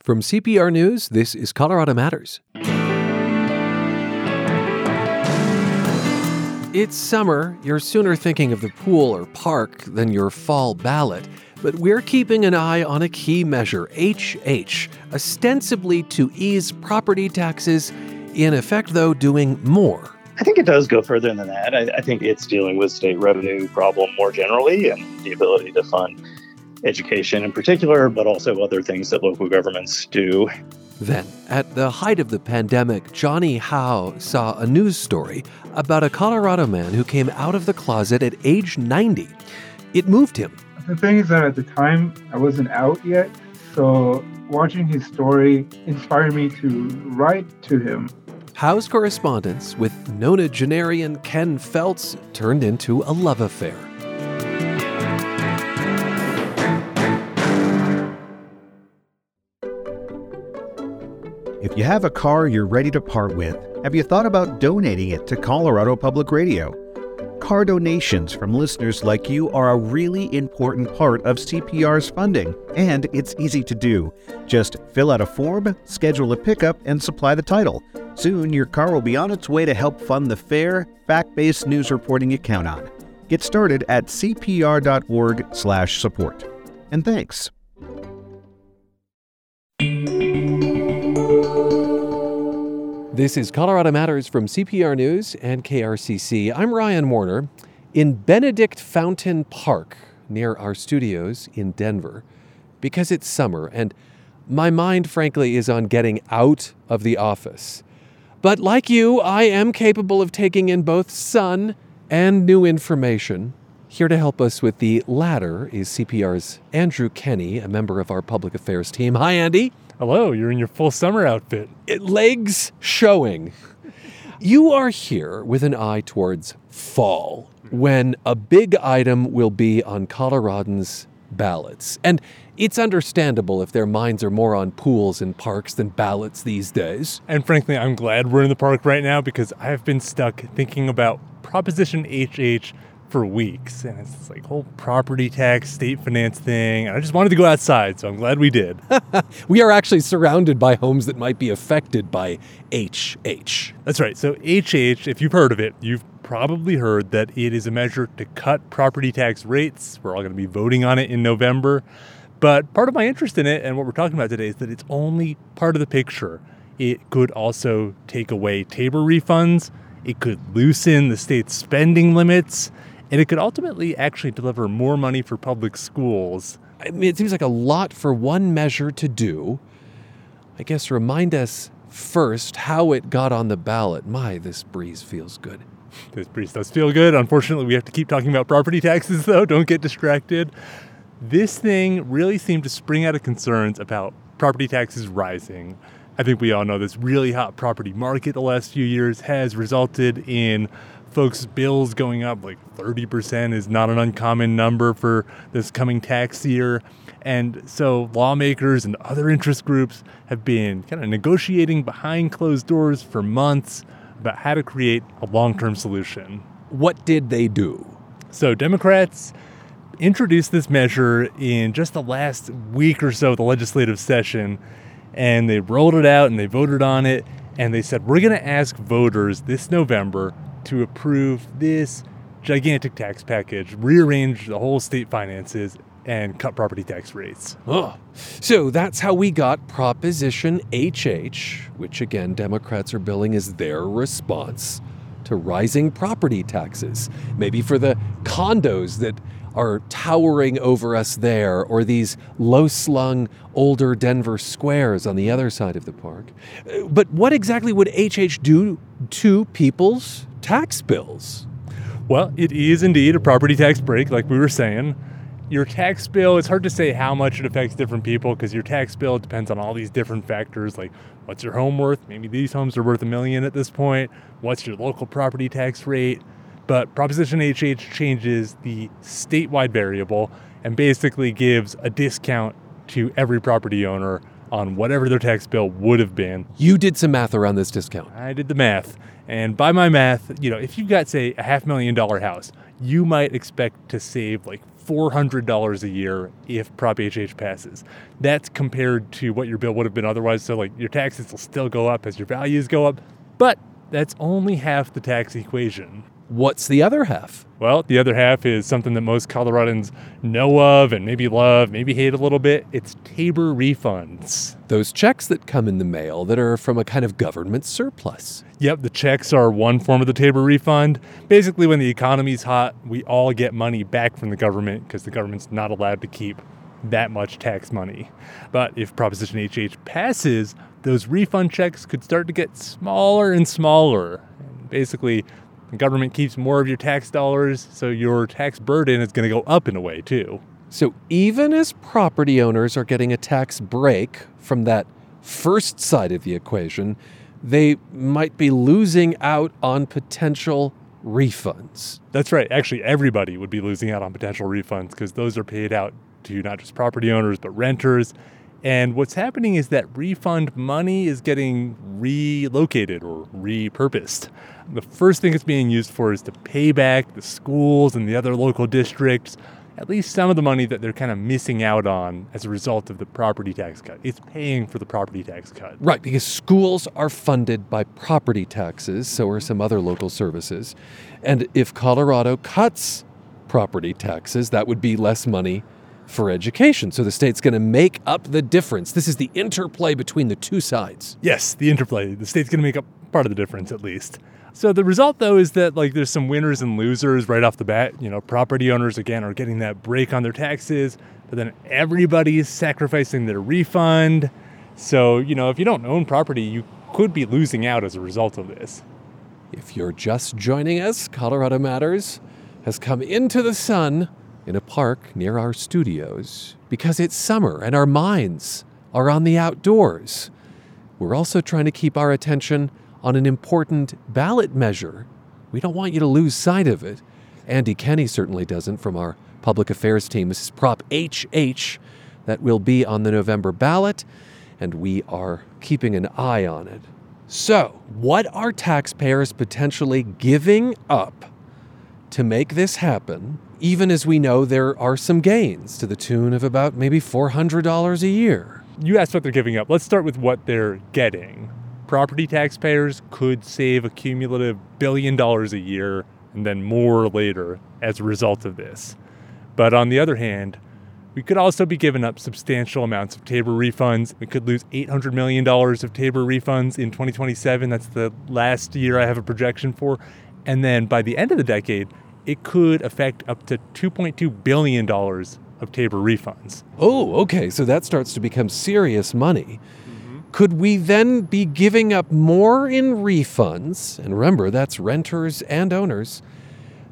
From CPR News, this is Colorado Matters. It's summer. You're sooner thinking of the pool or park than your fall ballot. But we're keeping an eye on a key measure, HH, ostensibly to ease property taxes, in effect, though, doing more. I think it does go further than that. I, I think it's dealing with state revenue problem more generally and the ability to fund education in particular, but also other things that local governments do. Then, at the height of the pandemic, Johnny Howe saw a news story about a Colorado man who came out of the closet at age 90. It moved him. The thing is that at the time, I wasn't out yet, so watching his story inspired me to write to him Howe's correspondence with Nona nonagenarian Ken Felts turned into a love affair. If you have a car you're ready to part with, have you thought about donating it to Colorado Public Radio? Car donations from listeners like you are a really important part of CPR's funding, and it's easy to do. Just fill out a form, schedule a pickup, and supply the title. Soon, your car will be on its way to help fund the fair, fact-based news reporting you count on. Get started at cpr.org/support. And thanks. This is Colorado Matters from CPR News and KRCC. I'm Ryan Warner in Benedict Fountain Park near our studios in Denver because it's summer and my mind, frankly, is on getting out of the office. But like you, I am capable of taking in both sun and new information. Here to help us with the latter is CPR's Andrew Kenney, a member of our public affairs team. Hi, Andy. Hello, you're in your full summer outfit. It, legs showing. You are here with an eye towards fall, when a big item will be on Coloradans' ballots. And it's understandable if their minds are more on pools and parks than ballots these days. And frankly, I'm glad we're in the park right now because I have been stuck thinking about Proposition HH for weeks. And it's like whole property tax, state finance thing. And I just wanted to go outside, so I'm glad we did. we are actually surrounded by homes that might be affected by HH. That's right. So HH, if you've heard of it, you've probably heard that it is a measure to cut property tax rates. We're all going to be voting on it in November. But part of my interest in it and what we're talking about today is that it's only part of the picture. It could also take away Tabor refunds. It could loosen the state's spending limits and it could ultimately actually deliver more money for public schools. I mean, it seems like a lot for one measure to do. I guess remind us first how it got on the ballot. My, this breeze feels good. This breeze does feel good. Unfortunately, we have to keep talking about property taxes, though. Don't get distracted. This thing really seemed to spring out of concerns about property taxes rising. I think we all know this really hot property market the last few years has resulted in folks' bills going up like 30% is not an uncommon number for this coming tax year. And so lawmakers and other interest groups have been kind of negotiating behind closed doors for months about how to create a long term solution. What did they do? So, Democrats introduced this measure in just the last week or so of the legislative session, and they rolled it out and they voted on it. And they said, We're going to ask voters this November to approve this gigantic tax package, rearrange the whole state finances, and cut property tax rates. So that's how we got Proposition HH, which again, Democrats are billing as their response to rising property taxes. Maybe for the condos that are towering over us there, or these low slung older Denver squares on the other side of the park. Uh, but what exactly would HH do to people's tax bills? Well, it is indeed a property tax break, like we were saying. Your tax bill, it's hard to say how much it affects different people because your tax bill depends on all these different factors like what's your home worth? Maybe these homes are worth a million at this point. What's your local property tax rate? But Proposition HH changes the statewide variable and basically gives a discount to every property owner on whatever their tax bill would have been. You did some math around this discount. I did the math. And by my math, you know, if you've got, say, a half million dollar house, you might expect to save like $400 a year if Prop HH passes. That's compared to what your bill would have been otherwise. So, like, your taxes will still go up as your values go up, but that's only half the tax equation. What's the other half? Well, the other half is something that most Coloradans know of and maybe love, maybe hate a little bit. It's Tabor refunds. Those checks that come in the mail that are from a kind of government surplus. Yep, the checks are one form of the Tabor refund. Basically, when the economy's hot, we all get money back from the government because the government's not allowed to keep that much tax money. But if Proposition HH passes, those refund checks could start to get smaller and smaller. Basically, the government keeps more of your tax dollars, so your tax burden is going to go up in a way, too. So even as property owners are getting a tax break from that first side of the equation, they might be losing out on potential refunds. That's right. Actually, everybody would be losing out on potential refunds because those are paid out to not just property owners, but renters. And what's happening is that refund money is getting relocated or repurposed. The first thing it's being used for is to pay back the schools and the other local districts at least some of the money that they're kind of missing out on as a result of the property tax cut. It's paying for the property tax cut. Right, because schools are funded by property taxes, so are some other local services. And if Colorado cuts property taxes, that would be less money for education. So the state's going to make up the difference. This is the interplay between the two sides. Yes, the interplay. The state's going to make up part of the difference at least. So the result though is that like there's some winners and losers right off the bat. You know, property owners again are getting that break on their taxes, but then everybody's sacrificing their refund. So, you know, if you don't own property, you could be losing out as a result of this. If you're just joining us, Colorado Matters has come into the sun in a park near our studios because it's summer and our minds are on the outdoors. We're also trying to keep our attention on an important ballot measure. We don't want you to lose sight of it. Andy Kenney certainly doesn't from our public affairs team. This is Prop HH that will be on the November ballot, and we are keeping an eye on it. So, what are taxpayers potentially giving up to make this happen, even as we know there are some gains to the tune of about maybe $400 a year? You asked what they're giving up. Let's start with what they're getting property taxpayers could save a cumulative billion dollars a year and then more later as a result of this. But on the other hand, we could also be giving up substantial amounts of Tabor refunds. We could lose $800 million of Tabor refunds in 2027. That's the last year I have a projection for. And then by the end of the decade, it could affect up to $2.2 billion of Tabor refunds. Oh, okay. So that starts to become serious money. Mm-hmm. Could we then be giving up more in refunds? And remember, that's renters and owners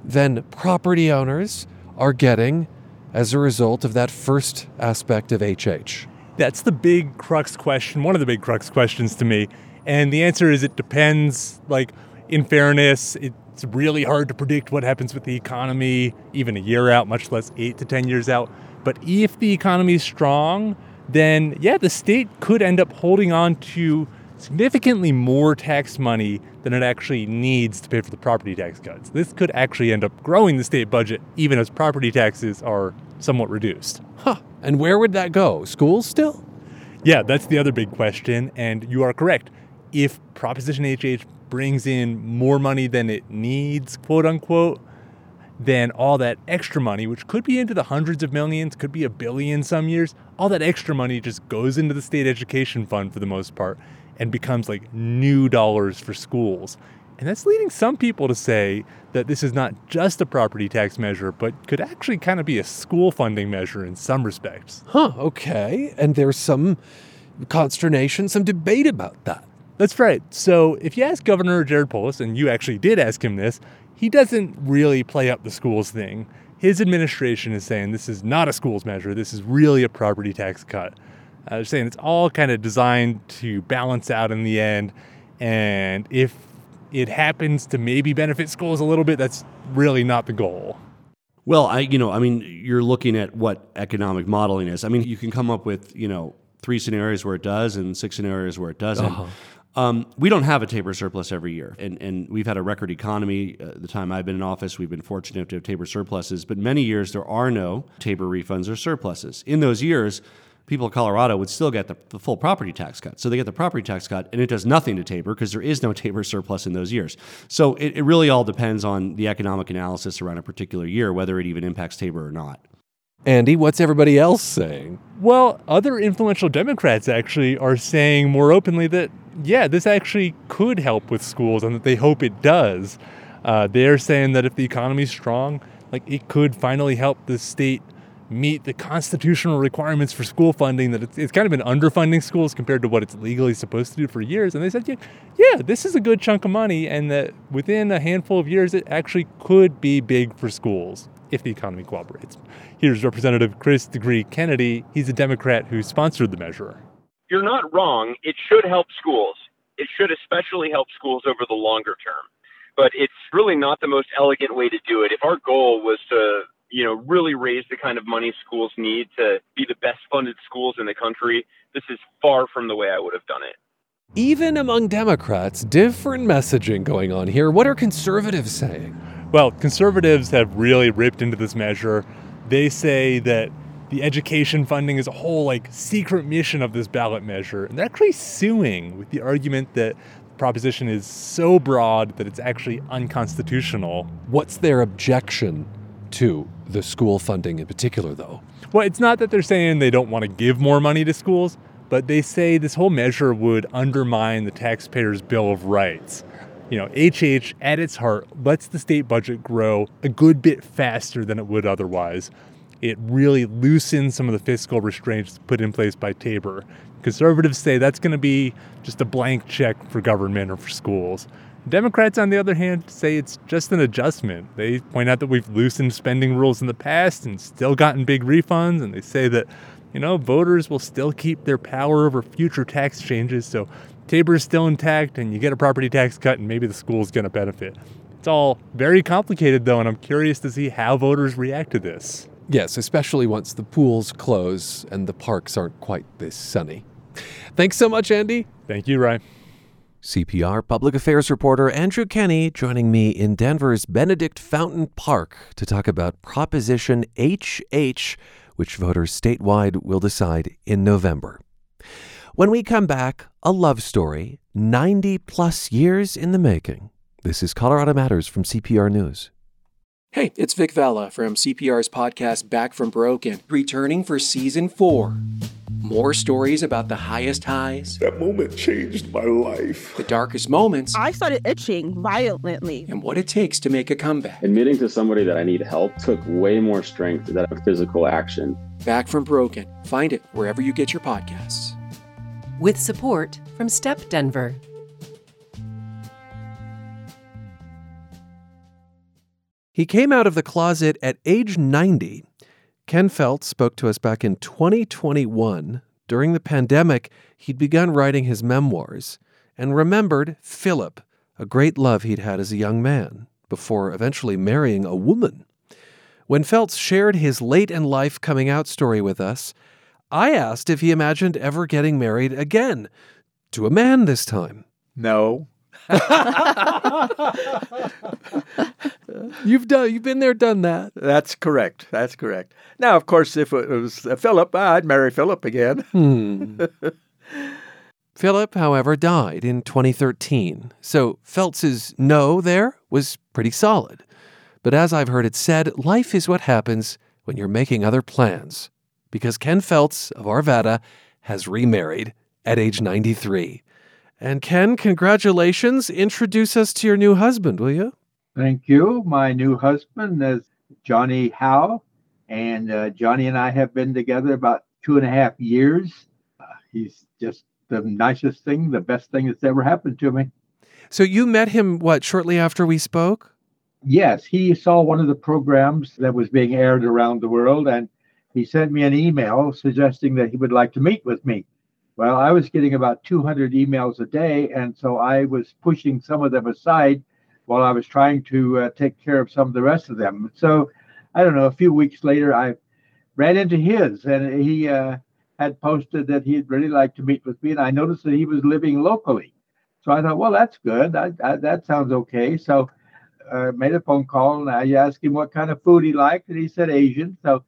than property owners are getting as a result of that first aspect of HH? That's the big crux question, one of the big crux questions to me. And the answer is it depends. Like, in fairness, it's really hard to predict what happens with the economy even a year out, much less eight to 10 years out. But if the economy is strong, then yeah, the state could end up holding on to significantly more tax money than it actually needs to pay for the property tax cuts. This could actually end up growing the state budget even as property taxes are somewhat reduced. Huh. And where would that go? Schools still? Yeah, that's the other big question. And you are correct. If Proposition HH brings in more money than it needs, quote unquote, then all that extra money, which could be into the hundreds of millions, could be a billion some years, all that extra money just goes into the state education fund for the most part and becomes like new dollars for schools. And that's leading some people to say that this is not just a property tax measure, but could actually kind of be a school funding measure in some respects. Huh, okay. And there's some consternation, some debate about that. That's right. So if you ask Governor Jared Polis, and you actually did ask him this, he doesn't really play up the schools thing. His administration is saying this is not a schools measure, this is really a property tax cut. Uh, they're saying it's all kind of designed to balance out in the end. And if it happens to maybe benefit schools a little bit, that's really not the goal. Well, I you know, I mean, you're looking at what economic modeling is. I mean, you can come up with, you know, three scenarios where it does and six scenarios where it doesn't. Uh-huh. Um, we don't have a Tabor surplus every year, and, and we've had a record economy. Uh, the time I've been in office, we've been fortunate to have Tabor surpluses, but many years there are no Tabor refunds or surpluses. In those years, people in Colorado would still get the, the, full property tax cut. So they get the property tax cut, and it does nothing to Tabor because there is no Tabor surplus in those years. So it, it really all depends on the economic analysis around a particular year, whether it even impacts Tabor or not. Andy, what's everybody else saying? Well, other influential Democrats actually are saying more openly that, yeah, this actually could help with schools and that they hope it does. Uh, they're saying that if the economy's strong, like it could finally help the state meet the constitutional requirements for school funding that it's, it's, kind of been underfunding schools compared to what it's legally supposed to do for years. And they said yeah, yeah this is a good chunk of money and that within a handful of years it actually could be big for schools if the economy cooperates. Here's representative Chris deGruy Kennedy. He's a democrat who sponsored the measure you're not wrong it should help schools it should especially help schools over the longer term but it's really not the most elegant way to do it if our goal was to you know, really raise the kind of money schools need to be the best funded schools in the country. This is far from the way I would have done it. Even among Democrats, different messaging going on here. What are conservatives saying? Well, conservatives have really ripped into this measure. They say that the education funding is a whole like secret mission of this ballot measure, and they're actually suing with the argument that the proposition is so broad that it's actually unconstitutional. What's their objection to the school funding in particular, though. Well, it's not that they're saying they don't want to give more money to schools, but they say this whole measure would undermine the taxpayer's Bill of Rights. You know, HH at its heart lets the state budget grow a good bit faster than it would otherwise. It really loosens some of the fiscal restraints put in place by Tabor. Conservatives say that's going to be just a blank check for government or for schools. Democrats, on the other hand, say it's just an adjustment. They point out that we've loosened spending rules in the past and still gotten big refunds, and they say that, you know, voters will still keep their power over future tax changes, so Tabor is still intact, and you get a property tax cut, and maybe the school's going to benefit. It's all very complicated, though, and I'm curious to see how voters react to this. Yes, especially once the pools close and the parks aren't quite this sunny. Thanks so much, Andy. Thank you, Ryan. CPR public affairs reporter Andrew Kenney joining me in Denver's Benedict Fountain Park to talk about Proposition HH, which voters statewide will decide in November. When we come back, a love story 90 plus years in the making. This is Colorado Matters from CPR News. Hey, it's Vic Vela from CPR's podcast Back from Broken, returning for season four. More stories about the highest highs. That moment changed my life. The darkest moments. I started itching violently. And what it takes to make a comeback. Admitting to somebody that I need help took way more strength than a physical action. Back from Broken. Find it wherever you get your podcasts. With support from Step Denver. He came out of the closet at age 90. Ken Felts spoke to us back in 2021. During the pandemic, he'd begun writing his memoirs and remembered Philip, a great love he'd had as a young man, before eventually marrying a woman. When Felts shared his late in life coming out story with us, I asked if he imagined ever getting married again, to a man this time. No. you've done you've been there done that. That's correct. That's correct. Now of course if it was philip i'd marry philip again. Hmm. philip however died in 2013 so felts's no there was pretty solid. But as i've heard it said life is what happens when you're making other plans. Because ken felts of arvada has remarried at age 93 and ken congratulations introduce us to your new husband will you Thank you. My new husband is Johnny Howe, and uh, Johnny and I have been together about two and a half years. Uh, he's just the nicest thing, the best thing that's ever happened to me. So you met him what shortly after we spoke? Yes, he saw one of the programs that was being aired around the world, and he sent me an email suggesting that he would like to meet with me. Well, I was getting about 200 emails a day, and so I was pushing some of them aside while I was trying to uh, take care of some of the rest of them. So I don't know. A few weeks later, I ran into his, and he uh, had posted that he'd really like to meet with me, and I noticed that he was living locally. So I thought, well, that's good. I, I, that sounds okay. So uh, made a phone call and I asked him what kind of food he liked, and he said Asian. So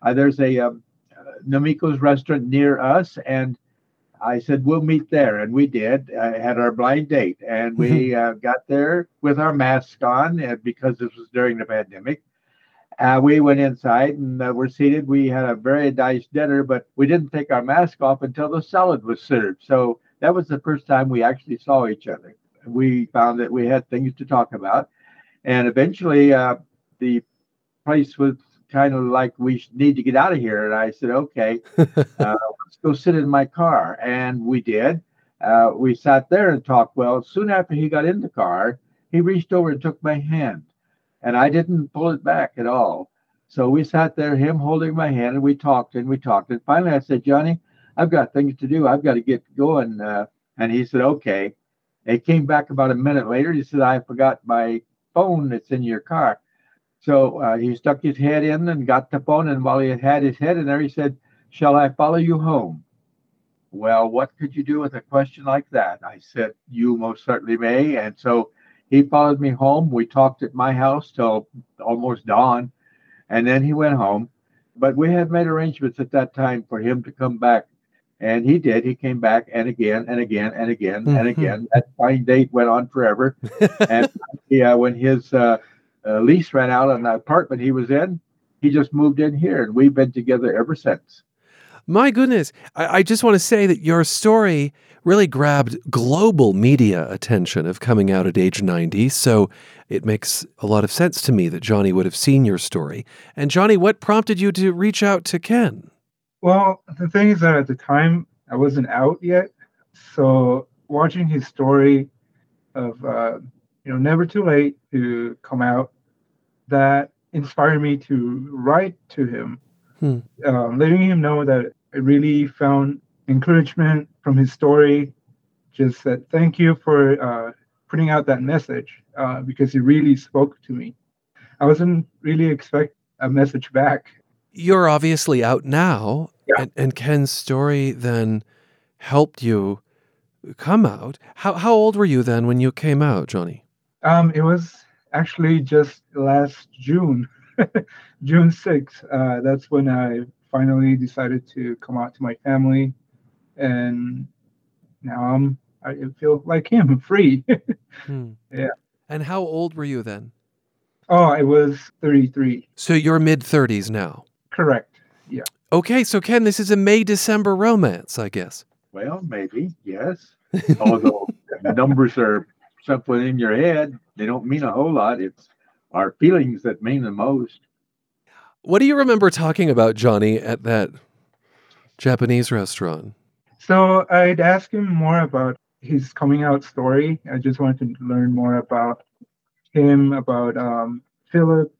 uh, there's a um, uh, Namiko's restaurant near us, and I said we'll meet there, and we did. I had our blind date, and we Mm-hmm. uh, got there with our masks on uh, because this was during the pandemic. Uh, we went inside and uh, we're seated. We had a very nice dinner, but we didn't take our mask off until the salad was served. So that was the first time we actually saw each other. We found that we had things to talk about, and eventually uh, the place was kind of like we need to get out of here. And I said, okay, uh, let's go sit in my car, and we did. Uh, we sat there and talked. Well, soon after he got in the car, he reached over and took my hand, and I didn't pull it back at all. So we sat there, him holding my hand, and we talked and we talked. And finally, I said, Johnny, I've got things to do. I've got to get going. Uh, and he said, okay. He came back about a minute later. He said, I forgot my phone that's in your car. So uh, he stuck his head in and got the phone. And while he had his head in there, he said, Shall I follow you home? Well, what could you do with a question like that? I said, You most certainly may. And so he followed me home. We talked at my house till almost dawn. And then he went home. But we had made arrangements at that time for him to come back. And he did. He came back and again and again and again and Mhm. again. That fine date went on forever. and yeah, when his uh, uh, lease ran out on the apartment he was in, he just moved in here, and we've been together ever since. My goodness. I, I just want to say that your story really grabbed global media attention of coming out at age 90. So it makes a lot of sense to me that Johnny would have seen your story. And Johnny, what prompted you to reach out to Ken? Well, the thing is that at the time I wasn't out yet, so watching his story of uh, you know never too late to come out, that inspired me to write to him, Hmm. um, letting him know that I really found encouragement from his story. Just said, thank you for uh, putting out that message uh, because it really spoke to me. I wasn't really expect a message back. You're obviously out now, and, and Ken's story then helped you come out. How, how old were you then when you came out, Johnny? Um, it was actually just last June, June 6th. Uh, that's when I finally decided to come out to my family. And now I'm, I feel like him, I'm free. Hmm. yeah. And how old were you then? Oh, I was 33. So you're mid 30s now. Correct. Yeah. Okay, so Ken, this is a May December romance, I guess. Well, maybe, yes. Although the numbers are something in your head, they don't mean a whole lot. It's our feelings that mean the most. What do you remember talking about, Johnny, at that Japanese restaurant? So I'd ask him more about his coming out story. I just wanted to learn more about him, about um, Philip.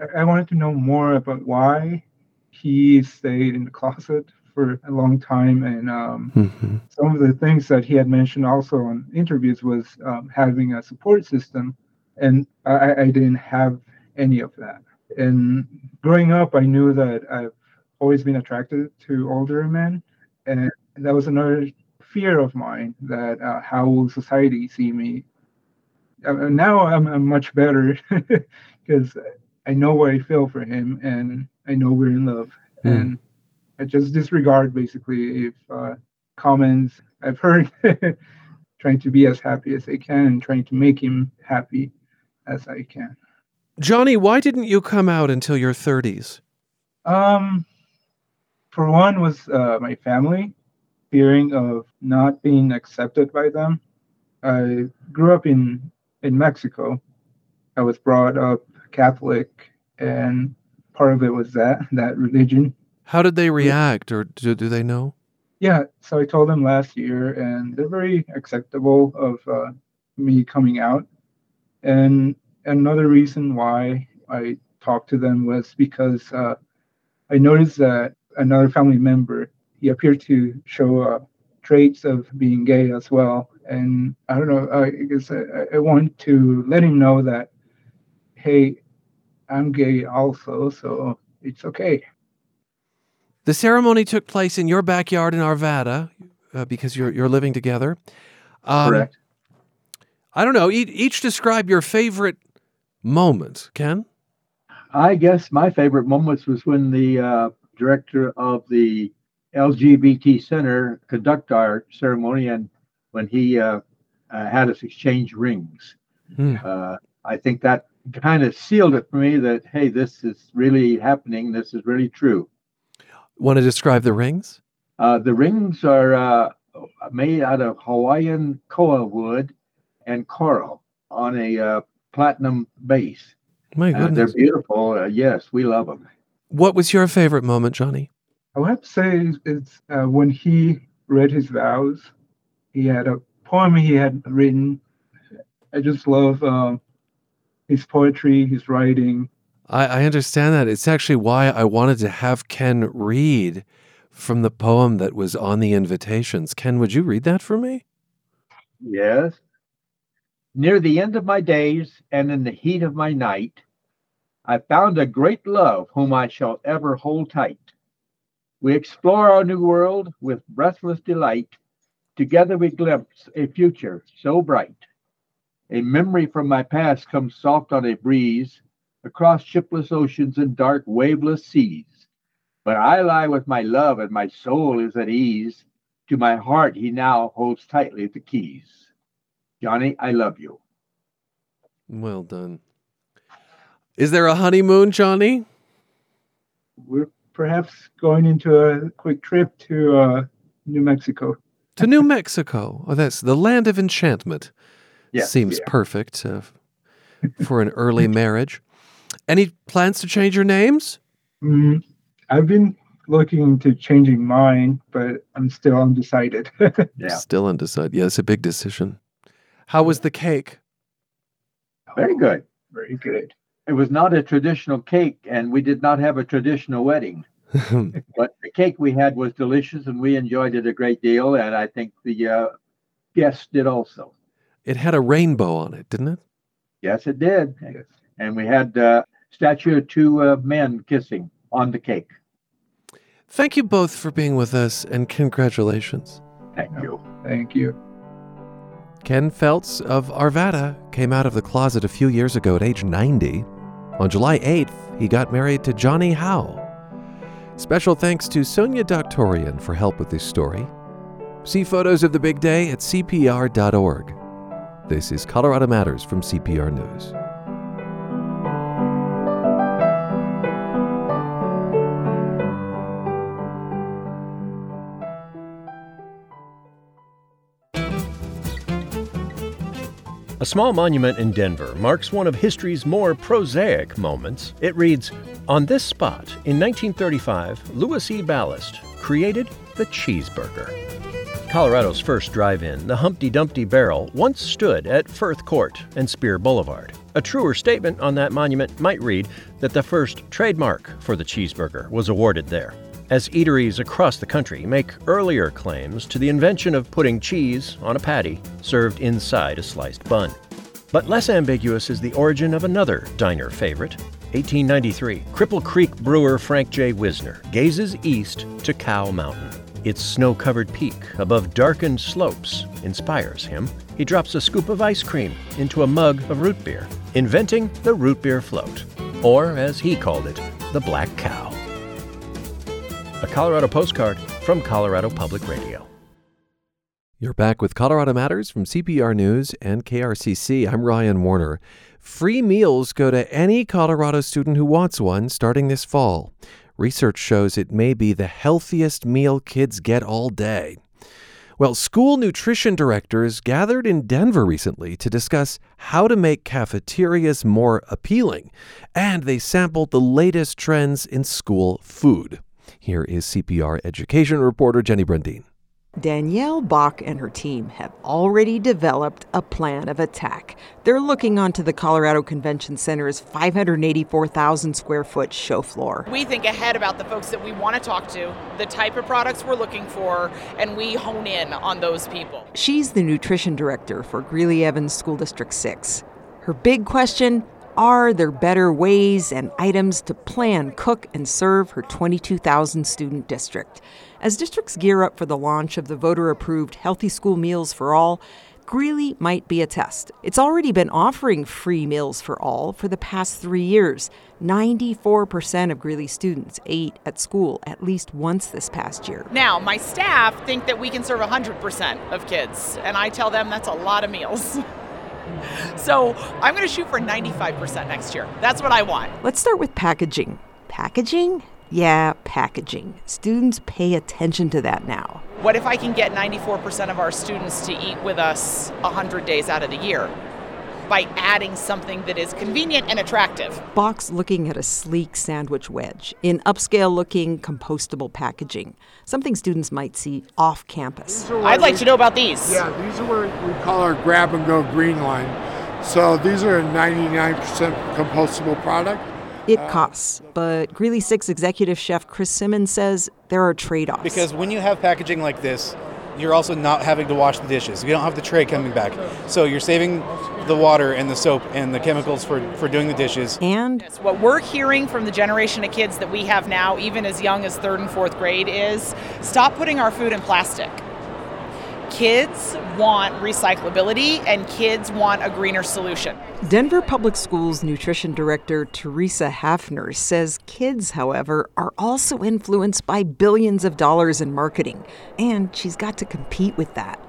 I- I wanted to know more about why he stayed in the closet for a long time, and um, Mm-hmm. some of the things that he had mentioned also in interviews was um, having a support system, and I, I didn't have any of that. And growing up, I knew that I've always been attracted to older men, and that was another fear of mine that uh, how will society see me uh, now I'm, I'm much better because i know what i feel for him and i know we're in love Hmm. and just disregard basically if uh, comments i've heard trying to be as happy as i can and trying to make him happy as i can Johnny, why didn't you come out until your 30s? Um, for one was uh, my family, fearing of not being accepted by them. I grew up in in Mexico. I was brought up Catholic, and part of it was that that religion. How did they react, or do, do they know? Yeah, so I told them last year, and they're very acceptable of uh, me coming out. And another reason why I talked to them was because uh, I noticed that another family member he appeared to show uh, traits of being gay as well, and I don't know. I guess I, I want to let him know that, hey, I'm gay also, so it's okay. The ceremony took place in your backyard in Arvada uh, because you're you're living together. Um, Correct. I don't know. Each, each describe your favorite moment, Ken. I guess my favorite moments was when the uh, director of the LGBT Center conduct our ceremony and when he uh, uh, had us exchange rings. Hmm. Uh, I think that kind of sealed it for me that, hey, this is really happening. This is really true. Want to describe the rings? Uh, the rings are uh, made out of Hawaiian koa wood and coral on a uh, platinum base. My goodness. they're beautiful. yes, we love them. What was your favorite moment, Johnny? I would have to say it's uh, when he read his vows. He had a poem he had written. I just love um, his poetry, his writing. I, I understand that. It's actually why I wanted to have Ken read from the poem that was on the invitations. Ken, would you read that for me? Yes. Near the end of my days and in the heat of my night, I found a great love whom I shall ever hold tight. We explore our new world with breathless delight. Together we glimpse a future so bright. A memory from my past comes soft on a breeze across shipless oceans and dark waveless seas. But I lie with my love and my soul is at ease. To my heart he now holds tightly the keys. Johnny, I love you. Well done. Is there a honeymoon, Johnny? We're perhaps going into a quick trip to uh, New Mexico. to New Mexico. Oh, that's the land of enchantment. Yes, Seems yeah. perfect uh, for an early marriage. Any plans to change your names? Mm, I've been looking into changing mine, but I'm still undecided. Yeah. Still undecided. Yeah, it's a big decision. How was the cake? Very good. Very good. It was not a traditional cake, and we did not have a traditional wedding. but the cake we had was delicious, and we enjoyed it a great deal. And I think the uh, guests did also. It had a rainbow on it, didn't it? Yes, it did. And we had uh, statue of two uh, men kissing on the cake. Thank you both for being with us, and congratulations. Thank you. Thank you. Ken Felts of Arvada came out of the closet a few years ago at age 90. On July 8th, he got married to Johnny Howe. Special thanks to Sonia Doctorian for help with this story. See photos of the big day at CPR.org. This is Colorado Matters from CPR News. A small monument in Denver marks one of history's more prosaic moments. It reads On this spot, in 1935, Louis E. Ballast created the cheeseburger. Colorado's first drive in, the Humpty Dumpty Barrel, once stood at Firth Court and Speer Boulevard. A truer statement on that monument might read that the first trademark for the cheeseburger was awarded there as eateries across the country make earlier claims to the invention of putting cheese on a patty served inside a sliced bun. But less ambiguous is the origin of another diner favorite. 1893, Cripple Creek brewer Frank J. Wisner gazes east to Cow Mountain. Its snow covered peak above darkened slopes inspires him. He drops a scoop of ice cream into a mug of root beer, inventing the root beer float, or as he called it, the Black Cow a Colorado postcard from Colorado Public Radio. You're back with Colorado Matters from CPR News and KRCC. I'm Ryan Warner. Free meals go to any Colorado student who wants one starting this fall. Research shows it may be the healthiest meal kids get all day. Well, school nutrition directors gathered in Denver recently to discuss how to make cafeterias more appealing, and they sampled the latest trends in school food. Here is CPR education reporter Jenny Brundin. Danielle Bach and her team have already developed a plan of attack. They're looking onto the Colorado Convention Center's 584,000 square foot show floor. We think ahead about the folks that we want to talk to, the type of products we're looking for, and we hone in on those people. She's the nutrition director for Greeley Evans School District 6. Her big question are there better ways and items to plan, cook, and serve her 22,000 student district? As districts gear up for the launch of the voter approved Healthy School Meals for All, Greeley might be a test. It's already been offering free meals for all for the past three years. 94% of Greeley students ate at school at least once this past year. Now, my staff think that we can serve 100% of kids, and I tell them that's a lot of meals. so I'm going to shoot for 95% next year. That's what I want. Let's start with packaging. Packaging? Yeah, packaging. Students pay attention to that now. What if I can get 94% of our students to eat with us 100 days out of the year? By adding something that is convenient and attractive. Box looking at a sleek sandwich wedge in upscale looking compostable packaging, something students might see off campus. I'd like to know about these. Yeah, these are what we call our grab and go green line. So these are a 99% compostable product. It uh, costs, but Greeley 6 executive chef Chris Simmons says there are trade offs. Because when you have packaging like this, you're also not having to wash the dishes. You don't have the tray coming back. So you're saving the water and the soap and the chemicals for, for doing the dishes. And what we're hearing from the generation of kids that we have now, even as young as third and fourth grade, is stop putting our food in plastic kids want recyclability and kids want a greener solution. Denver Public Schools nutrition director Teresa Hafner says kids, however, are also influenced by billions of dollars in marketing, and she's got to compete with that.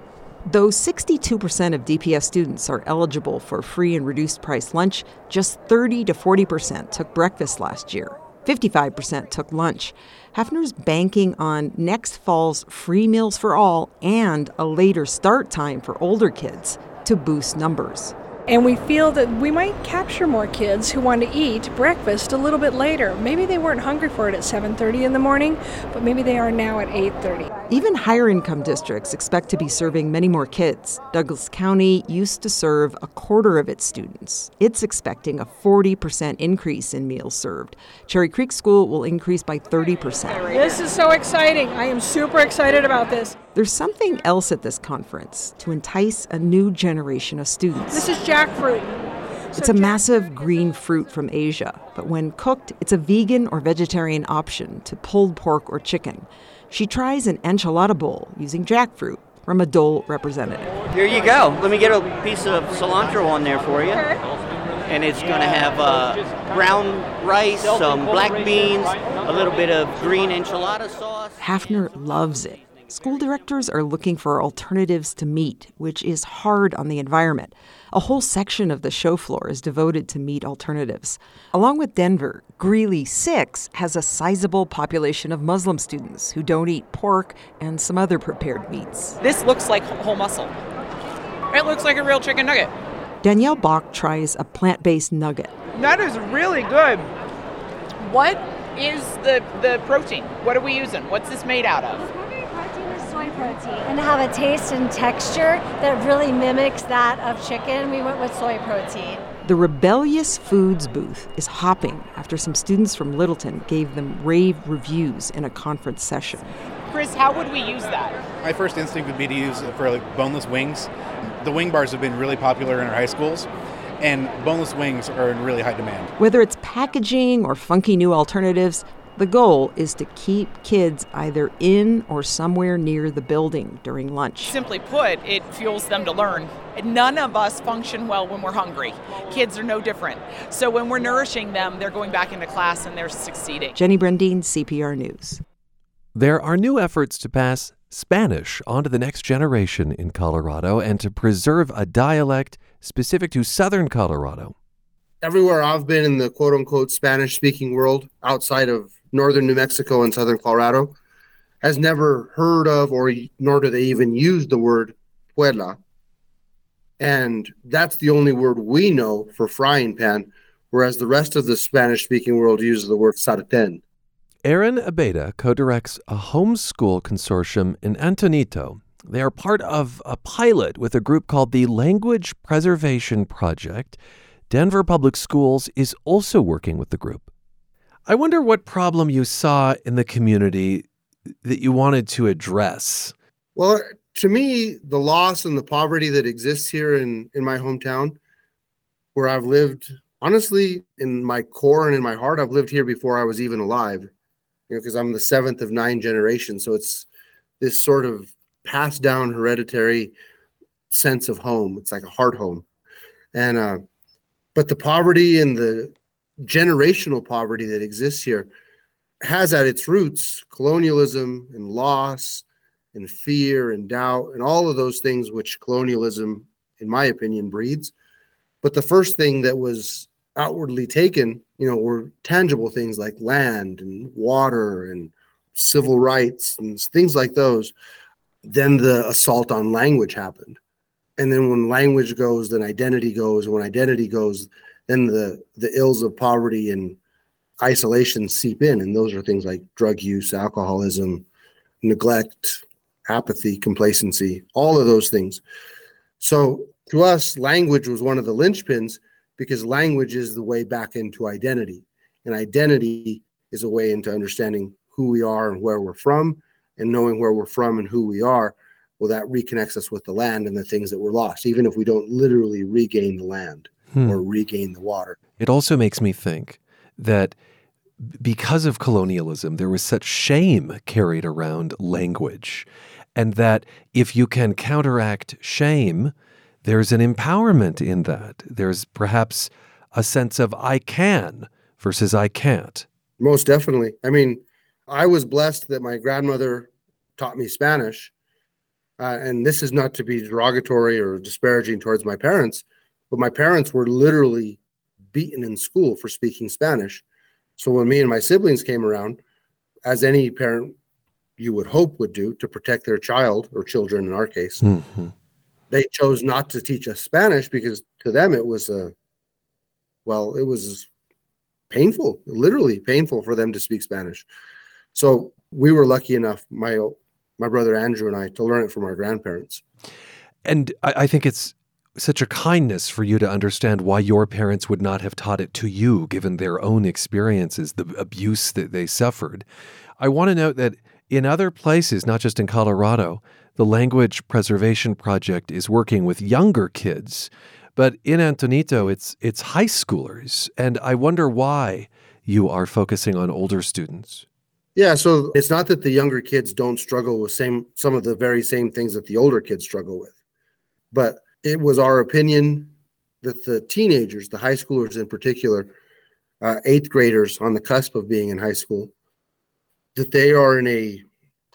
Though 62% of DPS students are eligible for free and reduced price lunch, just 30 to 40% took breakfast last year. 55% took lunch. Hafner's banking on next fall's free meals for all and a later start time for older kids to boost numbers. And we feel that we might capture more kids who want to eat breakfast a little bit later. Maybe they weren't hungry for it at 7:30 in the morning, but maybe they are now at 8:30. Even higher income districts expect to be serving many more kids. Douglas County used to serve a quarter of its students. It's expecting a 40% increase in meals served. Cherry Creek School will increase by 30%. This is so exciting. I am super excited about this. There's something else at this conference to entice a new generation of students. This is jackfruit. It's a massive green fruit from Asia, but when cooked, it's a vegan or vegetarian option to pulled pork or chicken. She tries an enchilada bowl using jackfruit from a Dole representative. Here you go. Let me get a piece of cilantro on there for you. And it's going to have uh, brown rice, some black beans, a little bit of green enchilada sauce. Hafner loves it. School directors are looking for alternatives to meat, which is hard on the environment. A whole section of the show floor is devoted to meat alternatives. Along with Denver, Greeley 6 has a sizable population of Muslim students who don't eat pork and some other prepared meats. This looks like whole muscle. It looks like a real chicken nugget. Danielle Bach tries a plant based nugget. That is really good. What is the, the protein? What are we using? What's this made out of? Soy protein and have a taste and texture that really mimics that of chicken. We went with soy protein. The Rebellious Foods booth is hopping after some students from Littleton gave them rave reviews in a conference session. Chris, how would we use that? My first instinct would be to use it for like boneless wings. The wing bars have been really popular in our high schools and boneless wings are in really high demand. Whether it's packaging or funky new alternatives, the goal is to keep kids either in or somewhere near the building during lunch. Simply put, it fuels them to learn. None of us function well when we're hungry. Kids are no different. So when we're nourishing them, they're going back into class and they're succeeding. Jenny Brundin, CPR News. There are new efforts to pass Spanish onto the next generation in Colorado and to preserve a dialect specific to southern Colorado. Everywhere I've been in the quote unquote Spanish speaking world outside of northern New Mexico and southern Colorado has never heard of or nor do they even use the word Puebla. And that's the only word we know for frying pan, whereas the rest of the Spanish speaking world uses the word sartén. Aaron Abeyta co directs a homeschool consortium in Antonito. They are part of a pilot with a group called the Language Preservation Project. Denver Public Schools is also working with the group. I wonder what problem you saw in the community that you wanted to address. Well, to me, the loss and the poverty that exists here in, in my hometown, where I've lived honestly, in my core and in my heart, I've lived here before I was even alive, you know, because I'm the seventh of nine generations. So it's this sort of passed down hereditary sense of home. It's like a heart home. And, uh, but the poverty and the generational poverty that exists here has at its roots colonialism and loss and fear and doubt and all of those things which colonialism, in my opinion, breeds. But the first thing that was outwardly taken, you know, were tangible things like land and water and civil rights and things like those. Then the assault on language happened. And then when language goes, then identity goes. And when identity goes, then the the ills of poverty and isolation seep in. And those are things like drug use, alcoholism, neglect, apathy, complacency, all of those things. So to us, language was one of the linchpins because language is the way back into identity. And identity is a way into understanding who we are and where we're from, and knowing where we're from and who we are. Well, that reconnects us with the land and the things that were lost, even if we don't literally regain the land hmm. or regain the water. It also makes me think that because of colonialism, there was such shame carried around language and that if you can counteract shame, there's an empowerment in that. There's perhaps a sense of I can versus I can't. Most definitely. I mean, I was blessed that my grandmother taught me Spanish. Uh, and this is not to be derogatory or disparaging towards my parents, but my parents were literally beaten in school for speaking Spanish. So when me and my siblings came around, as any parent you would hope would do to protect their child or children in our case. Mm-hmm. They chose not to teach us Spanish because to them it was a well, it was painful, literally painful for them to speak Spanish. So we were lucky enough, my my brother Andrew and I, to learn it from our grandparents. And I, I think it's such a kindness for you to understand why your parents would not have taught it to you, given their own experiences, the abuse that they suffered. I want to note that in other places, not just in Colorado, the Language Preservation Project is working with younger kids, but in Antonito, it's it's high schoolers, and I wonder why you are focusing on older students. Yeah, so it's not that the younger kids don't struggle with same some of the very same things that the older kids struggle with, but it was our opinion that the teenagers, the high schoolers in particular, uh, eighth graders on the cusp of being in high school, that they are in a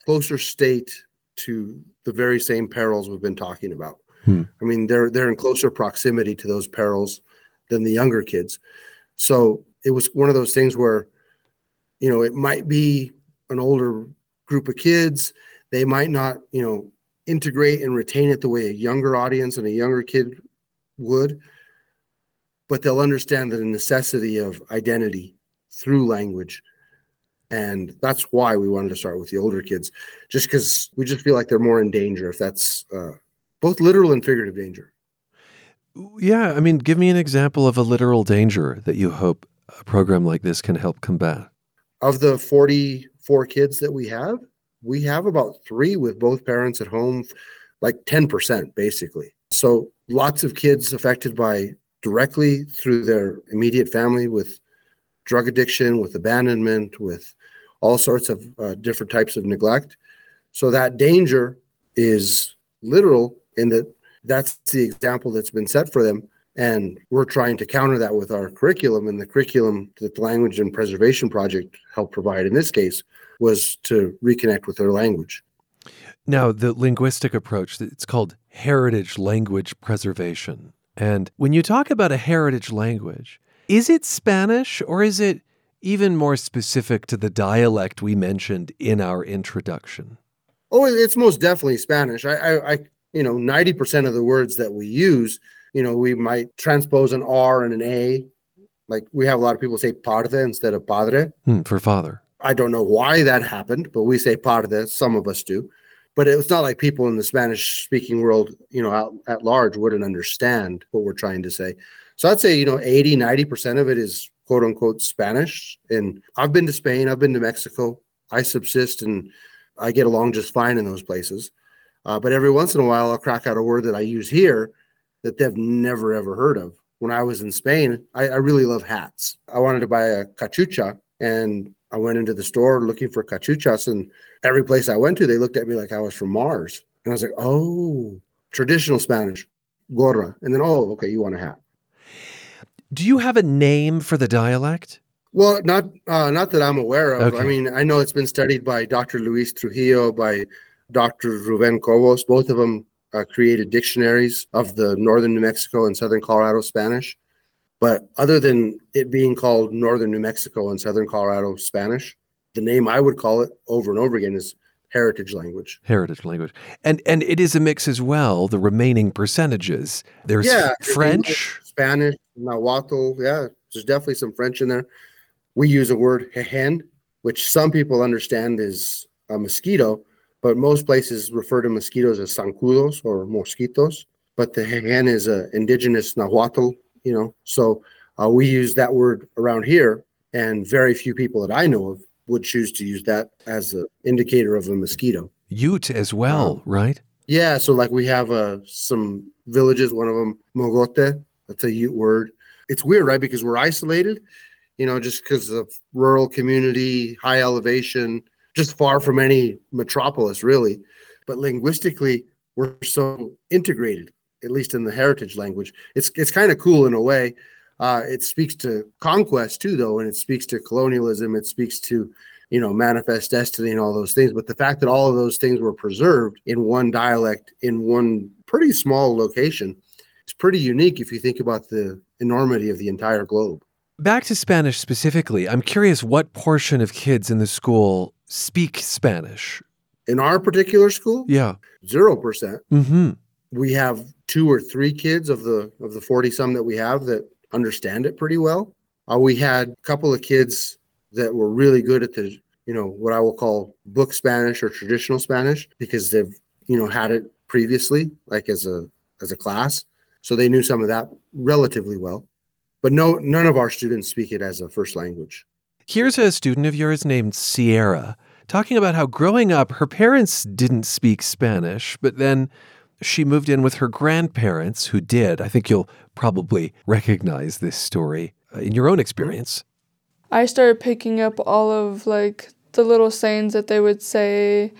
closer state to the very same perils we've been talking about. Hmm. I mean, they're they're in closer proximity to those perils than the younger kids. So it was one of those things where, you know, it might be an older group of kids. They might not, you know, integrate and retain it the way a younger audience and a younger kid would, but they'll understand the necessity of identity through language. And that's why we wanted to start with the older kids just because we just feel like they're more in danger if that's uh, both literal and figurative danger. Yeah i mean give me an example of a literal danger that you hope a program like this can help combat. Of the 44 kids that we have we have about three with both parents at home like 10% basically so lots of kids affected by directly through their immediate family with drug addiction with abandonment with all sorts of uh, different types of neglect. So that danger is literal in that that's the example that's been set for them. And we're trying to counter that with our curriculum. And the curriculum that the Language and Preservation Project helped provide in this case was to reconnect with their language. Now, the linguistic approach, it's called heritage language preservation. And when you talk about a heritage language, is it Spanish or is it even more specific to the dialect we mentioned in our introduction? Oh, it's most definitely Spanish. I, I, I you know, 90% of the words that we use, you know, we might transpose an R and an A. Like we have a lot of people say padre instead of padre. Hmm, for father. I don't know why that happened, but we say padre. Some of us do. But it's not like people in the Spanish speaking world, you know, out, at large wouldn't understand what we're trying to say. So I'd say, you know, 80, 90% of it is quote unquote Spanish. And I've been to Spain, I've been to Mexico. I subsist and I get along just fine in those places. Uh, but every once in a while, I'll crack out a word that I use here that they've never ever heard of, when I was in Spain, I, I really love hats. I wanted to buy a cachucha and I went into the store looking for cachuchas and every place I went to, they looked at me like I was from Mars. And I was like, oh, traditional Spanish, gorra. And then, oh, okay, you want a hat. Do you have a name for the dialect? Well, not uh, not that I'm aware of. I mean, I know it's been studied by Dr. Luis Trujillo, by Dr. Ruben Cobos. Both of them uh, created dictionaries of the northern New Mexico and southern Colorado Spanish. But other than it being called northern New Mexico and southern Colorado Spanish, the name I would call it over and over again is heritage language. Heritage language. And and it is a mix as well, the remaining percentages. There's yeah, French. Spanish, Nahuatl. Yeah, there's definitely some French in there. We use a word hen, which some people understand is a mosquito, but most places refer to mosquitoes as zancudos or mosquitos. But the hen is a indigenous Nahuatl, you know. So uh, we use that word around here, and very few people that I know of would choose to use that as an indicator of a mosquito. Ute as well, right? Yeah, so like we have uh, some villages, one of them Mogote, that's a Ute word. It's weird, right? Because we're isolated, you know, just because of rural community, high elevation, just far from any metropolis, really. But linguistically, we're so integrated, at least in the heritage language. It's it's kind of cool in a way. Uh, it speaks to conquest too, though, and it speaks to colonialism. It speaks to you know, manifest destiny and all those things. But the fact that all of those things were preserved in one dialect in one pretty small location is pretty unique if you think about the enormity of the entire globe. Back to Spanish specifically, I'm curious what portion of kids in the school speak Spanish? In our particular school, Yeah. zero percent. Mm-hmm. We have two or three kids of the of the forty some that we have that understand it pretty well. Uh, we had a couple of kids that were really good at the you know what I will call book Spanish or traditional Spanish because they've you know had it previously like as a as a class, so they knew some of that relatively well. But no, none of our students speak it as a first language. Here's a student of yours named Sierra talking about how growing up, her parents didn't speak Spanish, but then she moved in with her grandparents who did. I think you'll probably recognize this story uh, in your own experience. I started picking up all of like the little sayings that they would say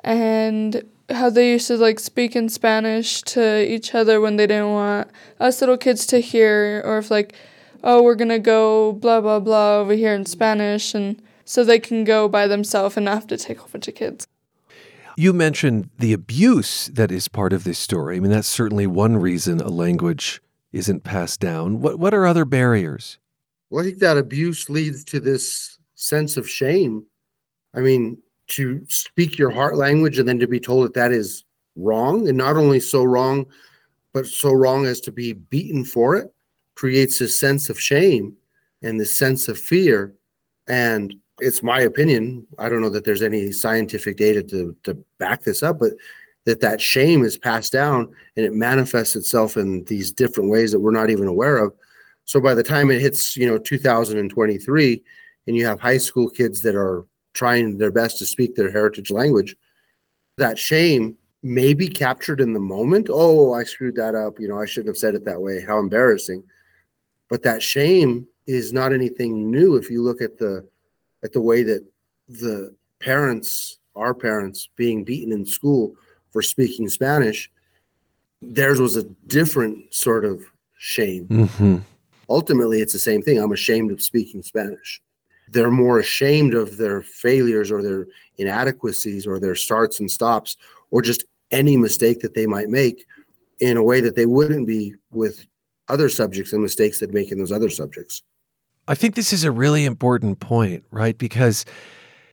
and how they used to like speak in Spanish to each other when they didn't want us little kids to hear or if like oh we're going to go blah blah blah over here in Spanish and so they can go by themselves and not have to take a bunch of kids. You mentioned the abuse that is part of this story. I mean, that's certainly one reason a language isn't passed down. What, what are other barriers? Well, I think that abuse leads to this sense of shame. I mean, to speak your heart language and then to be told that that is wrong, and not only so wrong, but so wrong as to be beaten for it, creates a sense of shame and the sense of fear. And it's my opinion. I don't know that there's any scientific data to to back this up, but that that shame is passed down and it manifests itself in these different ways that we're not even aware of. So by the time it hits, you know, 2023, and you have high school kids that are trying their best to speak their heritage language, that shame may be captured in the moment. Oh, I screwed that up. You know, I shouldn't have said it that way. How embarrassing. But that shame is not anything new if you look at the at the way that the parents, our parents, being beaten in school for speaking Spanish, theirs was a different sort of shame. Mm-hmm. ultimately it's the same thing. I'm ashamed of speaking spanish. They're more ashamed of their failures or their inadequacies or their starts and stops or just any mistake that they might make in a way that they wouldn't be with other subjects and mistakes they'd make in those other subjects I think this is a really important point, right? Because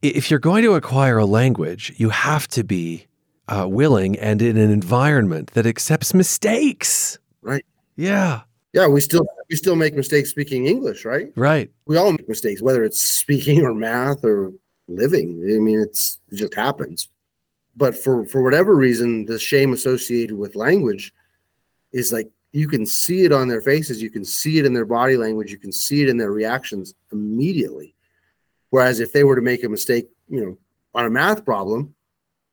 if you're going to acquire a language, you have to be uh, willing and in an environment that accepts mistakes. right Yeah, yeah we still we still make mistakes speaking english right right. we all make mistakes whether it's speaking or math or living i mean it's it just happens but for for whatever reason the shame associated with language is like you can see it on their faces you can see it in their body language you can see it in their reactions immediately whereas if they were to make a mistake you know on a math problem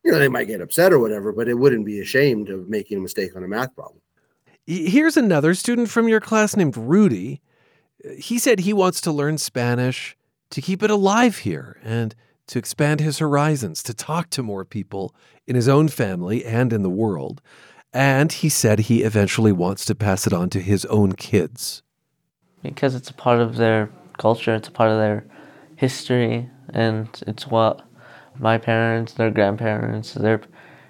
you know they might get upset or whatever but it wouldn't be ashamed of making a mistake on a math problem Here's another student from your class named Rudy. He said he wants to learn Spanish to keep it alive here and to expand his horizons, to talk to more people in his own family and in the world. And he said he eventually wants to pass it on to his own kids. Because it's a part of their culture, it's a part of their history, and it's what my parents, their grandparents, their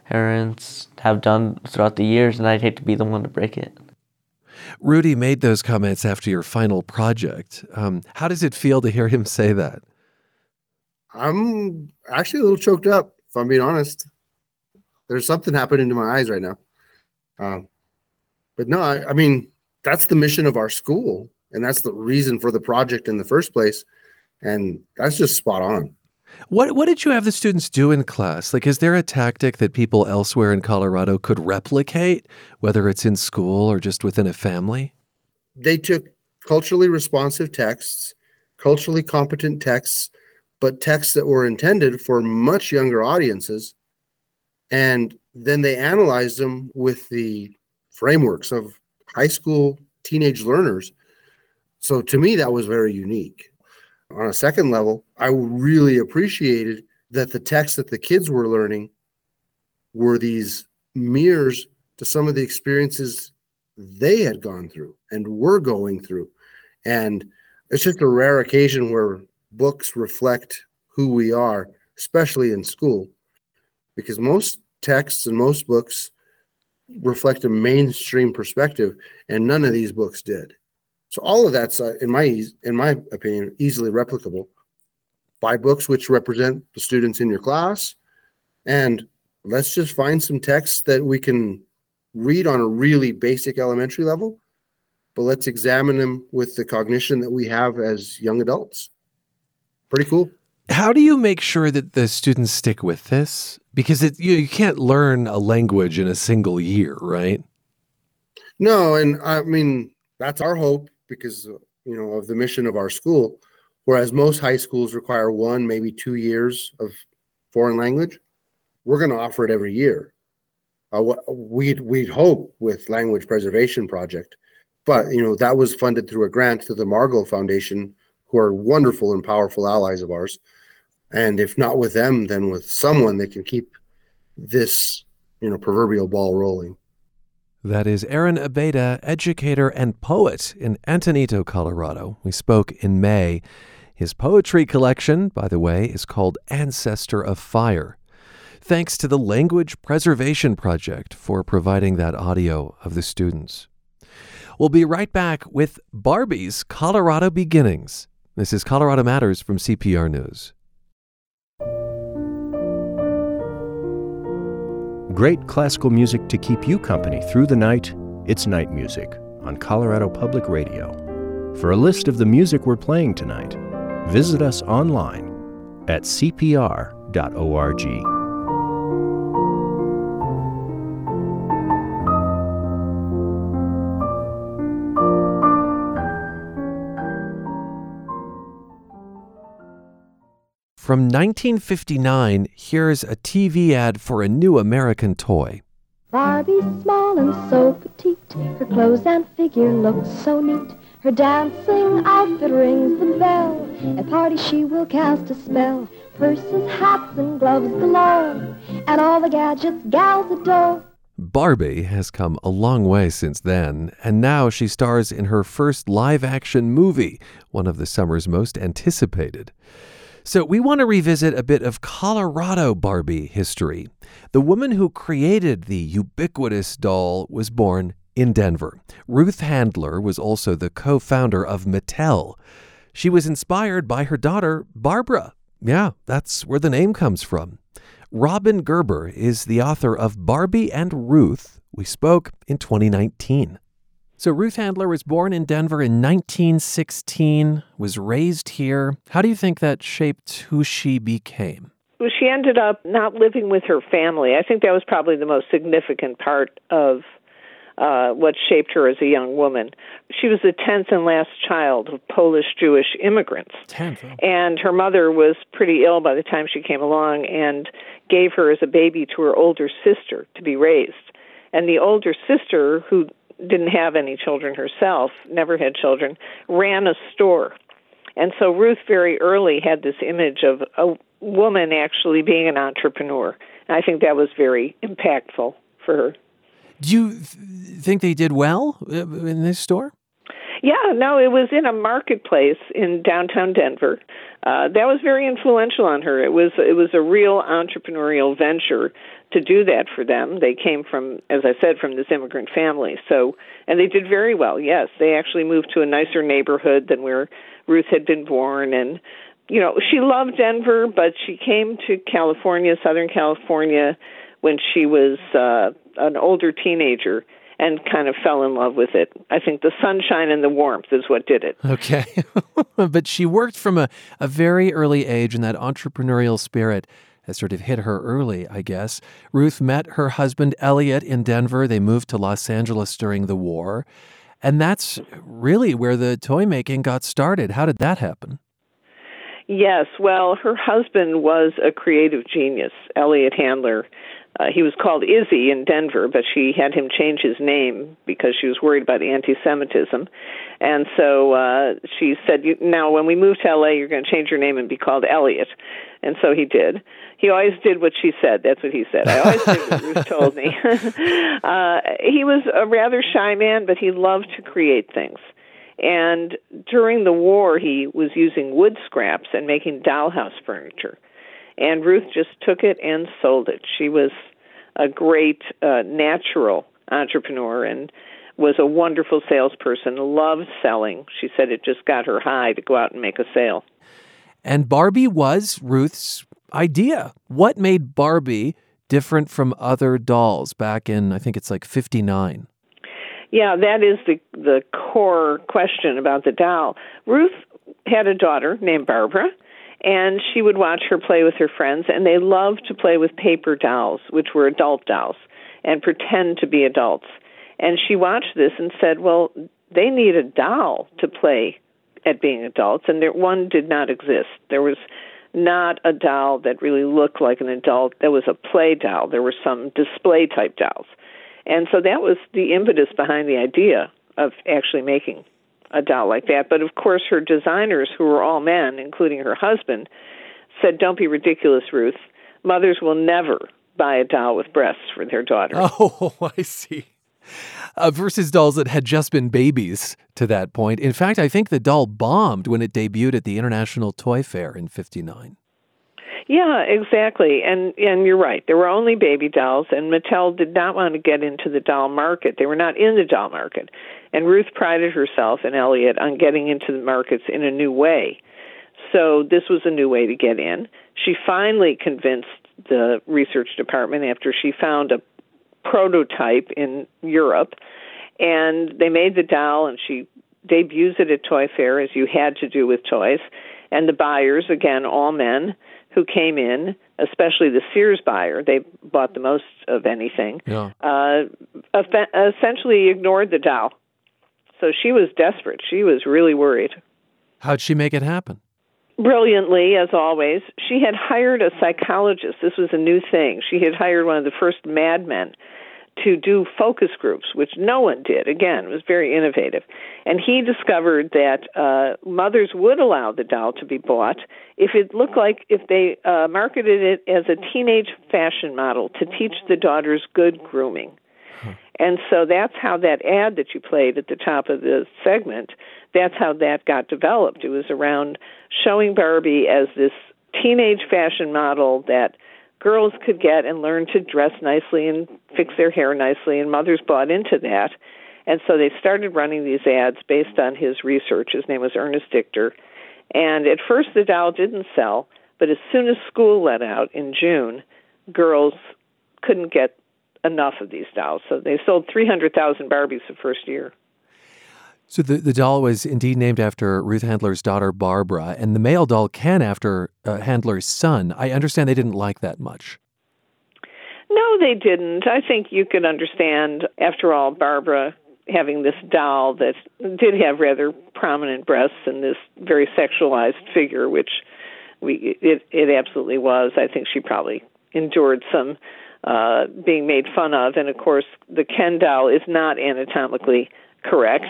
parents have done throughout the years, and I'd hate to be the one to break it. Rudy made those comments after your final project. Um, how does it feel to hear him say that? I'm actually a little choked up, if I'm being honest. There's something happening to my eyes right now. Um, but no, I, I mean, that's the mission of our school, and that's the reason for the project in the first place. And that's just spot on. What what did you have the students do in class? Like is there a tactic that people elsewhere in Colorado could replicate, whether it's in school or just within a family? They took culturally responsive texts, culturally competent texts, but texts that were intended for much younger audiences. And then they analyzed them with the frameworks of high school teenage learners. So to me, that was very unique on a second level, I really appreciated that the texts that the kids were learning were these mirrors to some of the experiences they had gone through and were going through. And it's just a rare occasion where books reflect who we are, especially in school, because most texts and most books reflect a mainstream perspective, and none of these books did. So all of that's, uh, in my in my opinion, easily replicable. Buy books which represent the students in your class, and let's just find some texts that we can read on a really basic elementary level, but let's examine them with the cognition that we have as young adults. Pretty cool. How do you make sure that the students stick with this? Because it, you, you can't learn a language in a single year, right? No, and I mean that's our hope because you know of the mission of our school whereas most high schools require one maybe two years of foreign language we're going to offer it every year uh, we'd we'd hope with language preservation project but you know that was funded through a grant to the margot foundation who are wonderful and powerful allies of ours and if not with them then with someone that can keep this you know proverbial ball rolling that is Aaron Abeyta, educator and poet in Antonito, Colorado. We spoke in May. His poetry collection, by the way, is called Ancestor of Fire. Thanks to the Language Preservation Project for providing that audio of the students. We'll be right back with Barbie's Colorado Beginnings. This is Colorado Matters from CPR News. Great classical music to keep you company through the night. It's Night Music on Colorado Public Radio. For a list of the music we're playing tonight, visit us online at cpr.org. From 1959, here's a TV ad for a new American toy. Barbie's small and so petite. Her clothes and figure look so neat. Her dancing outfit rings the bell. At parties she will cast a spell. Purses, hats, and gloves galore. And all the gadgets gals adore. Barbie has come a long way since then, and now she stars in her first live action movie, one of the summer's most anticipated. So, we want to revisit a bit of Colorado Barbie history. The woman who created the ubiquitous doll was born in Denver. Ruth Handler was also the co founder of Mattel. She was inspired by her daughter, Barbara. Yeah, that's where the name comes from. Robin Gerber is the author of Barbie and Ruth. We spoke in 2019. So Ruth Handler was born in Denver in 1916, was raised here. How do you think that shaped who she became? Well, she ended up not living with her family. I think that was probably the most significant part of uh, what shaped her as a young woman. She was the tenth and last child of Polish Jewish immigrants. Tenth. And her mother was pretty ill by the time she came along and gave her as a baby to her older sister to be raised. And the older sister, who didn't have any children herself, never had children, ran a store. And so Ruth very early had this image of a woman actually being an entrepreneur. And I think that was very impactful for her. Do you th- think they did well uh, in this store? Yeah, no, it was in a marketplace in downtown Denver. Uh, that was very influential on her. It was it was a real entrepreneurial venture to do that for them. They came from, as I said, from this immigrant family. So, and they did very well. Yes, they actually moved to a nicer neighborhood than where Ruth had been born, and you know she loved Denver, but she came to California, Southern California, when she was uh, an older teenager and kind of fell in love with it. I think the sunshine and the warmth is what did it. Okay. but she worked from a, a very early age, in that entrepreneurial spirit has sort of hit her early, I guess. Ruth met her husband, Elliot, in Denver. They moved to Los Angeles during the war. And that's really where the toy making got started. How did that happen? Yes, well, her husband was a creative genius, Elliot Handler. Uh, he was called Izzy in Denver, but she had him change his name because she was worried about anti-Semitism, and so uh, she said, "Now, when we move to LA, you're going to change your name and be called Elliot." And so he did. He always did what she said. That's what he said. I always did what Ruth told me. uh, he was a rather shy man, but he loved to create things. And during the war, he was using wood scraps and making dollhouse furniture and Ruth just took it and sold it. She was a great uh, natural entrepreneur and was a wonderful salesperson, loved selling. She said it just got her high to go out and make a sale. And Barbie was Ruth's idea. What made Barbie different from other dolls back in I think it's like 59? Yeah, that is the the core question about the doll. Ruth had a daughter named Barbara and she would watch her play with her friends and they loved to play with paper dolls which were adult dolls and pretend to be adults and she watched this and said well they need a doll to play at being adults and there one did not exist there was not a doll that really looked like an adult there was a play doll there were some display type dolls and so that was the impetus behind the idea of actually making a doll like that. But of course, her designers, who were all men, including her husband, said, Don't be ridiculous, Ruth. Mothers will never buy a doll with breasts for their daughter. Oh, I see. Uh, versus dolls that had just been babies to that point. In fact, I think the doll bombed when it debuted at the International Toy Fair in 59. Yeah, exactly. And and you're right. There were only baby dolls and Mattel did not want to get into the doll market. They were not in the doll market. And Ruth prided herself and Elliot on getting into the markets in a new way. So this was a new way to get in. She finally convinced the research department after she found a prototype in Europe and they made the doll and she debuts it at Toy Fair as you had to do with toys. And the buyers, again, all men, who came in, especially the Sears buyer, they bought the most of anything, yeah. uh, essentially ignored the doll. So she was desperate. She was really worried. How'd she make it happen? Brilliantly, as always. She had hired a psychologist. This was a new thing. She had hired one of the first madmen to do focus groups, which no one did. Again, it was very innovative. And he discovered that uh, mothers would allow the doll to be bought if it looked like if they uh, marketed it as a teenage fashion model to teach the daughters good grooming. And so that's how that ad that you played at the top of the segment, that's how that got developed. It was around showing Barbie as this teenage fashion model that girls could get and learn to dress nicely and fix their hair nicely, and mothers bought into that. And so they started running these ads based on his research. His name was Ernest Dichter. And at first, the doll didn't sell, but as soon as school let out in June, girls couldn't get enough of these dolls. So they sold 300,000 Barbies the first year. So the, the doll was indeed named after Ruth Handler's daughter, Barbara, and the male doll Ken after uh, Handler's son. I understand they didn't like that much. No, they didn't. I think you could understand, after all, Barbara having this doll that did have rather prominent breasts and this very sexualized figure, which we it it absolutely was. I think she probably endured some uh, being made fun of. And of course, the Ken doll is not anatomically correct.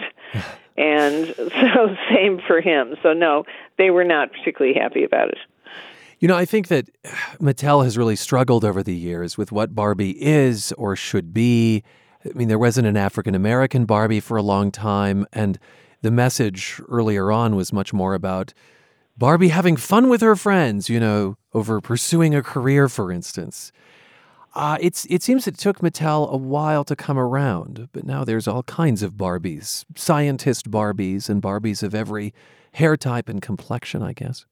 and so, same for him. So, no, they were not particularly happy about it. You know, I think that Mattel has really struggled over the years with what Barbie is or should be. I mean, there wasn't an African American Barbie for a long time, and the message earlier on was much more about Barbie having fun with her friends, you know, over pursuing a career, for instance. Uh, it's it seems it took Mattel a while to come around, but now there's all kinds of Barbies, scientist Barbies, and Barbies of every hair type and complexion, I guess.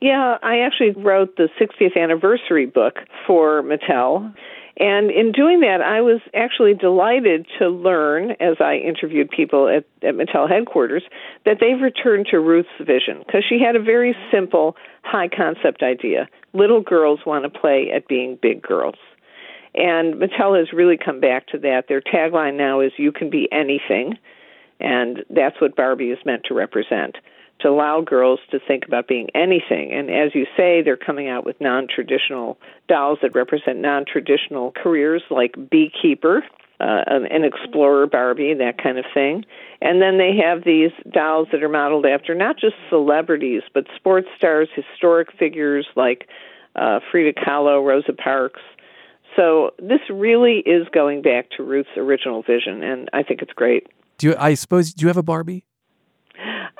Yeah, I actually wrote the 60th anniversary book for Mattel. And in doing that, I was actually delighted to learn, as I interviewed people at, at Mattel headquarters, that they've returned to Ruth's vision because she had a very simple, high concept idea. Little girls want to play at being big girls. And Mattel has really come back to that. Their tagline now is You can be anything. And that's what Barbie is meant to represent to allow girls to think about being anything. And as you say, they're coming out with non traditional dolls that represent non traditional careers like beekeeper, uh, an explorer Barbie, that kind of thing. And then they have these dolls that are modeled after not just celebrities, but sports stars, historic figures like uh, Frida Kahlo, Rosa Parks. So this really is going back to Ruth's original vision, and I think it's great. Do you, I suppose do you have a Barbie?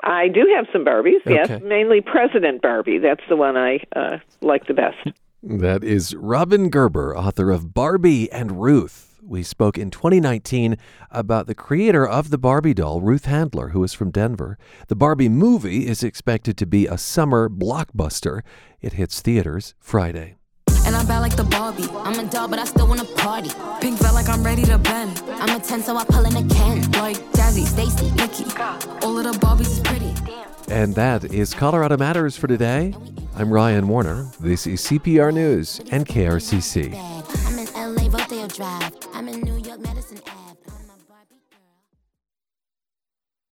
I do have some Barbies. Yes, mainly President Barbie. That's the one I uh, like the best. That is Robin Gerber, author of Barbie and Ruth. We spoke in 2019 about the creator of the Barbie doll, Ruth Handler, who is from Denver. The Barbie movie is expected to be a summer blockbuster. It hits theaters Friday. And I'm bad like the Barbie. I'm a doll, but I still wanna party. Pink felt like I'm ready to bend. I'm a 10, so I pull in a Ken. Like Jazzy, Stacy, Nikki. All of the Barbies is pretty. And that is Colorado Matters for today. I'm Ryan Warner. This is CPR News and KRCC.